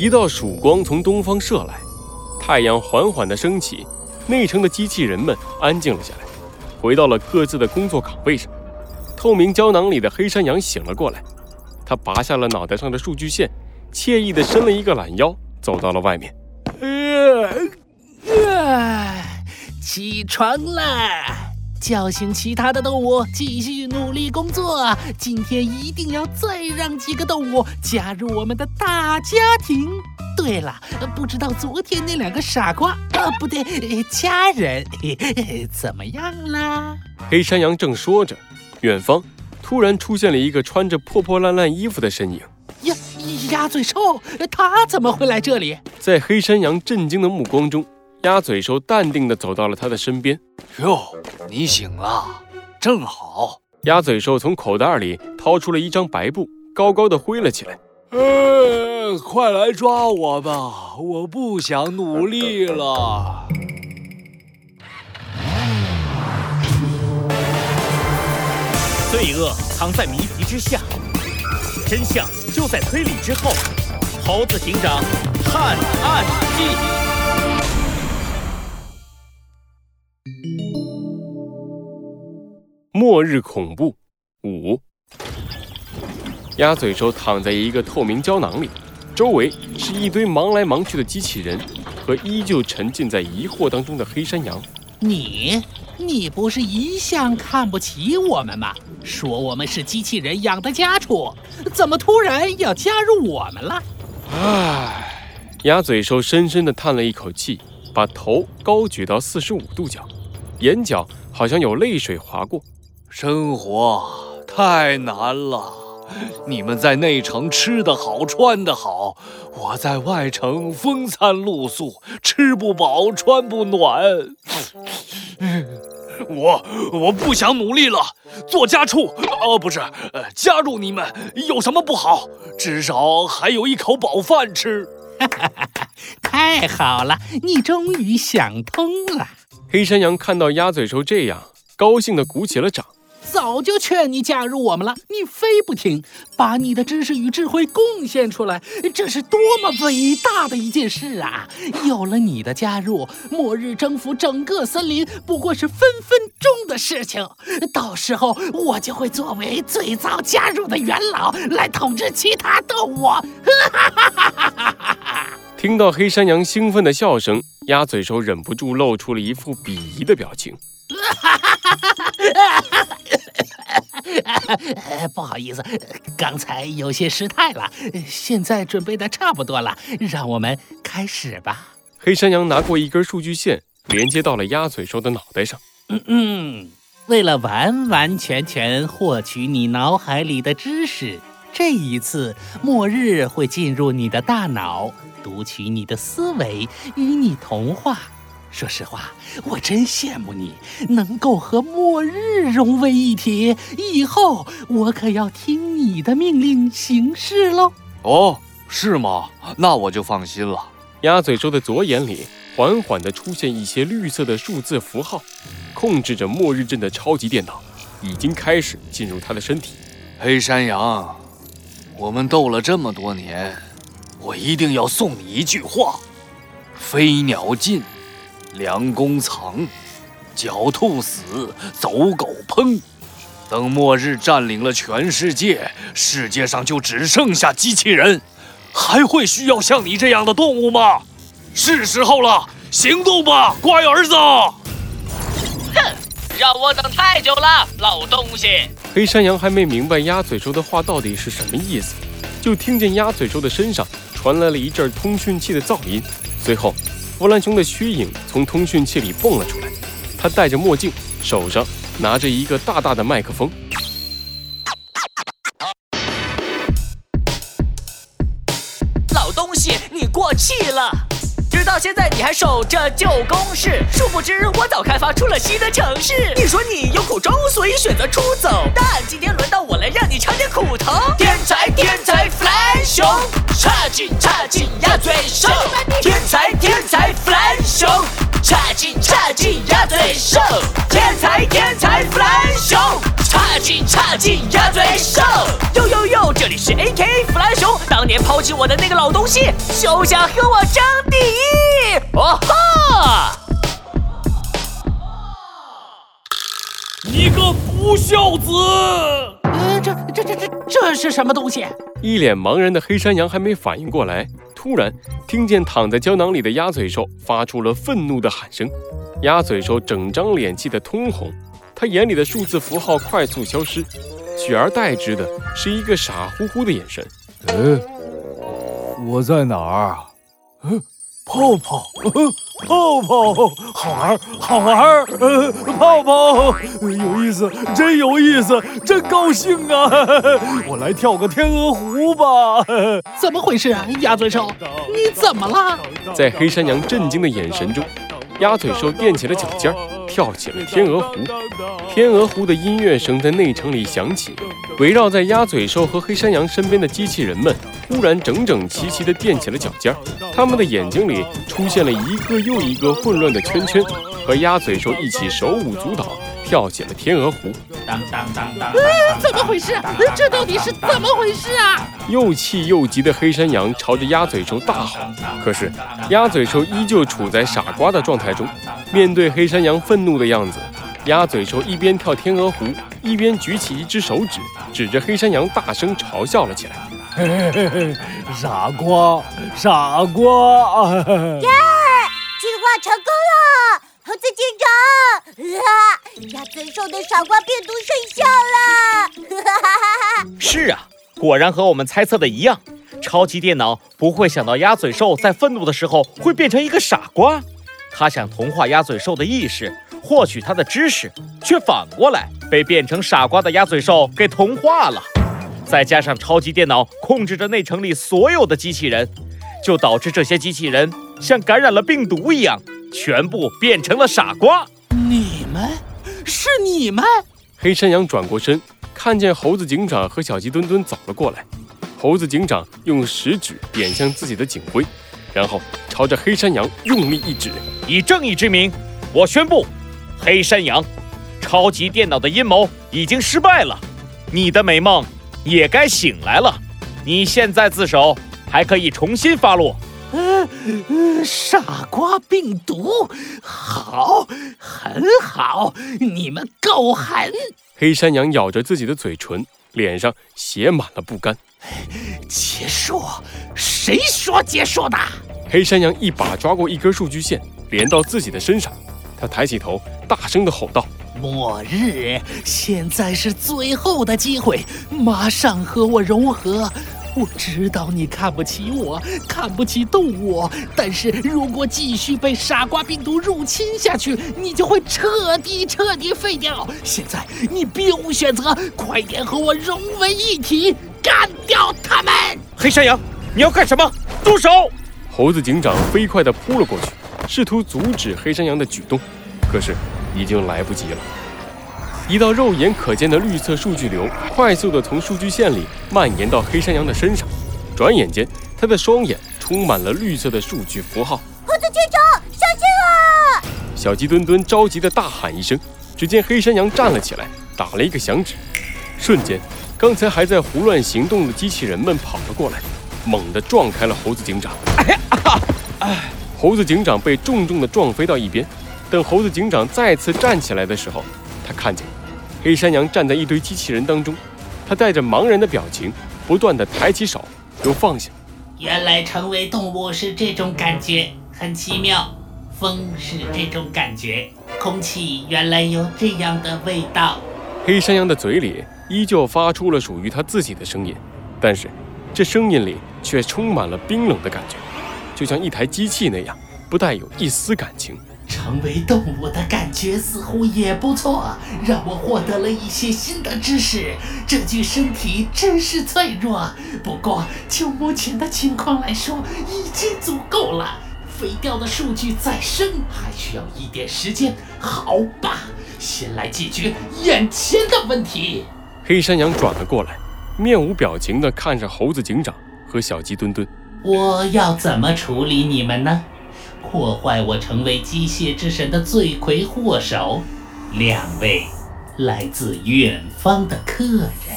一道曙光从东方射来，太阳缓缓地升起，内城的机器人们安静了下来，回到了各自的工作岗位上。透明胶囊里的黑山羊醒了过来，他拔下了脑袋上的数据线，惬意地伸了一个懒腰，走到了外面。呃，呃起床啦！叫醒其他的动物，继续努力工作。今天一定要再让几个动物加入我们的大家庭。对了，不知道昨天那两个傻瓜啊，不对，家人怎么样啦？黑山羊正说着，远方突然出现了一个穿着破破烂烂衣服的身影。鸭鸭嘴兽，他怎么会来这里？在黑山羊震惊的目光中。鸭嘴兽淡定地走到了他的身边。哟，你醒了，正好。鸭嘴兽从口袋里掏出了一张白布，高高的挥了起来。呃，快来抓我吧，我不想努力了。罪恶藏在谜题之下，真相就在推理之后。猴子警长探案记。末日恐怖五，鸭嘴兽躺在一个透明胶囊里，周围是一堆忙来忙去的机器人和依旧沉浸在疑惑当中的黑山羊。你，你不是一向看不起我们吗？说我们是机器人养的家畜，怎么突然要加入我们了？唉，鸭嘴兽深深地叹了一口气，把头高举到四十五度角，眼角好像有泪水划过。生活太难了，你们在内城吃得好，穿得好，我在外城风餐露宿，吃不饱，穿不暖。我我不想努力了，做家畜，哦，不是，呃，加入你们有什么不好？至少还有一口饱饭吃。太好了，你终于想通了。黑山羊看到鸭嘴兽这样，高兴地鼓起了掌。早就劝你加入我们了，你非不听，把你的知识与智慧贡献出来，这是多么伟大的一件事啊！有了你的加入，末日征服整个森林不过是分分钟的事情。到时候我就会作为最早加入的元老来统治其他动物。听到黑山羊兴奋的笑声，鸭嘴兽忍不住露出了一副鄙夷的表情。不好意思，刚才有些失态了。现在准备的差不多了，让我们开始吧。黑山羊拿过一根数据线，连接到了鸭嘴兽的脑袋上。嗯嗯，为了完完全全获取你脑海里的知识，这一次末日会进入你的大脑，读取你的思维，与你同化。说实话，我真羡慕你能够和末日融为一体。以后我可要听你的命令行事喽。哦，是吗？那我就放心了。鸭嘴兽的左眼里缓缓地出现一些绿色的数字符号，控制着末日镇的超级电脑已经开始进入他的身体。黑山羊，我们斗了这么多年，我一定要送你一句话：飞鸟尽。良弓藏，狡兔死，走狗烹。等末日占领了全世界，世界上就只剩下机器人，还会需要像你这样的动物吗？是时候了，行动吧，乖儿子！哼，让我等太久了，老东西。黑山羊还没明白鸭嘴兽的话到底是什么意思，就听见鸭嘴兽的身上传来了一阵通讯器的噪音，随后。弗兰熊的虚影从通讯器里蹦了出来，他戴着墨镜，手上拿着一个大大的麦克风。老东西，你过气了！直到现在你还守着旧公式，殊不知我早开发出了新的城市。你说你有苦衷，所以选择出走，但兽。天才，天才，弗兰熊，差去插进鸭嘴兽。呦呦呦，这里是 AK 弗兰熊，当年抛弃我的那个老东西，休想和我争第一！哦哈！你个不孝子！呃，这这这这这是什么东西？一脸茫然的黑山羊还没反应过来，突然听见躺在胶囊里的鸭嘴兽发出了愤怒的喊声。鸭嘴兽整张脸气得通红，他眼里的数字符号快速消失，取而代之的是一个傻乎乎的眼神。嗯，我在哪儿？嗯，泡泡，嗯，泡泡，好玩，好玩，呃，泡泡，有意思，真有意思，真高兴啊！我来跳个天鹅湖吧。怎么回事啊，鸭嘴兽？你怎么了？在黑山羊震惊的眼神中，鸭嘴兽踮起了脚尖，跳起了天鹅湖。天鹅湖的音乐声在内城里响起，围绕在鸭嘴兽和黑山羊身边的机器人们忽然整整齐齐地垫起了脚尖，他们的眼睛里出现了一个又一个混乱的圈圈，和鸭嘴兽一起手舞足蹈，跳起了天鹅湖。当当当当！怎么回事？这到底是怎么回事啊？又气又急的黑山羊朝着鸭嘴兽大吼，可是鸭嘴兽依旧处在傻瓜的状态中。面对黑山羊愤怒的样子，鸭嘴兽一边跳天鹅湖，一边举起一只手指，指着黑山羊大声嘲笑了起来。嘿嘿嘿，傻瓜，傻瓜！耶，进化成功了！猴子警长，啊，鸭嘴兽的傻瓜病毒生效了！哈哈哈哈！是啊，果然和我们猜测的一样，超级电脑不会想到鸭嘴兽在愤怒的时候会变成一个傻瓜。他想同化鸭嘴兽的意识，获取它的知识，却反过来被变成傻瓜的鸭嘴兽给同化了。再加上超级电脑控制着内城里所有的机器人，就导致这些机器人像感染了病毒一样，全部变成了傻瓜。你们，是你们？黑山羊转过身，看见猴子警长和小鸡墩墩走了过来。猴子警长用食指点向自己的警徽，然后朝着黑山羊用力一指。以正义之名，我宣布，黑山羊，超级电脑的阴谋已经失败了，你的美梦也该醒来了。你现在自首，还可以重新发落。嗯，呃傻瓜病毒，好，很好，你们够狠！黑山羊咬着自己的嘴唇，脸上写满了不甘。结束？谁说结束的？黑山羊一把抓过一根数据线，连到自己的身上。他抬起头，大声的吼道末日，现在是最后的机会，马上和我融合。我知道你看不起我，看不起动物，但是如果继续被傻瓜病毒入侵下去，你就会彻底彻底废掉。现在你别无选择，快点和我融为一体，干掉他们！黑山羊，你要干什么？住手！猴子警长飞快地扑了过去，试图阻止黑山羊的举动，可是已经来不及了。一道肉眼可见的绿色数据流快速地从数据线里蔓延到黑山羊的身上，转眼间，他的双眼充满了绿色的数据符号。猴子警长，小心啊！小鸡墩墩着急地大喊一声，只见黑山羊站了起来，打了一个响指，瞬间，刚才还在胡乱行动的机器人们跑了过来，猛地撞开了猴子警长。哎呀猴子警长被重重地撞飞到一边。等猴子警长再次站起来的时候，他看见黑山羊站在一堆机器人当中，他带着茫然的表情，不断的抬起手，又放下。原来成为动物是这种感觉，很奇妙。风是这种感觉，空气原来有这样的味道。黑山羊的嘴里依旧发出了属于他自己的声音，但是这声音里却充满了冰冷的感觉，就像一台机器那样，不带有一丝感情。成为动物的感觉似乎也不错，让我获得了一些新的知识。这具身体真是脆弱，不过就目前的情况来说，已经足够了。废掉的数据再生还需要一点时间。好吧，先来解决眼前的问题。黑山羊转了过来，面无表情地看着猴子警长和小鸡墩墩。我要怎么处理你们呢？破坏我成为机械之神的罪魁祸首，两位来自远方的客人。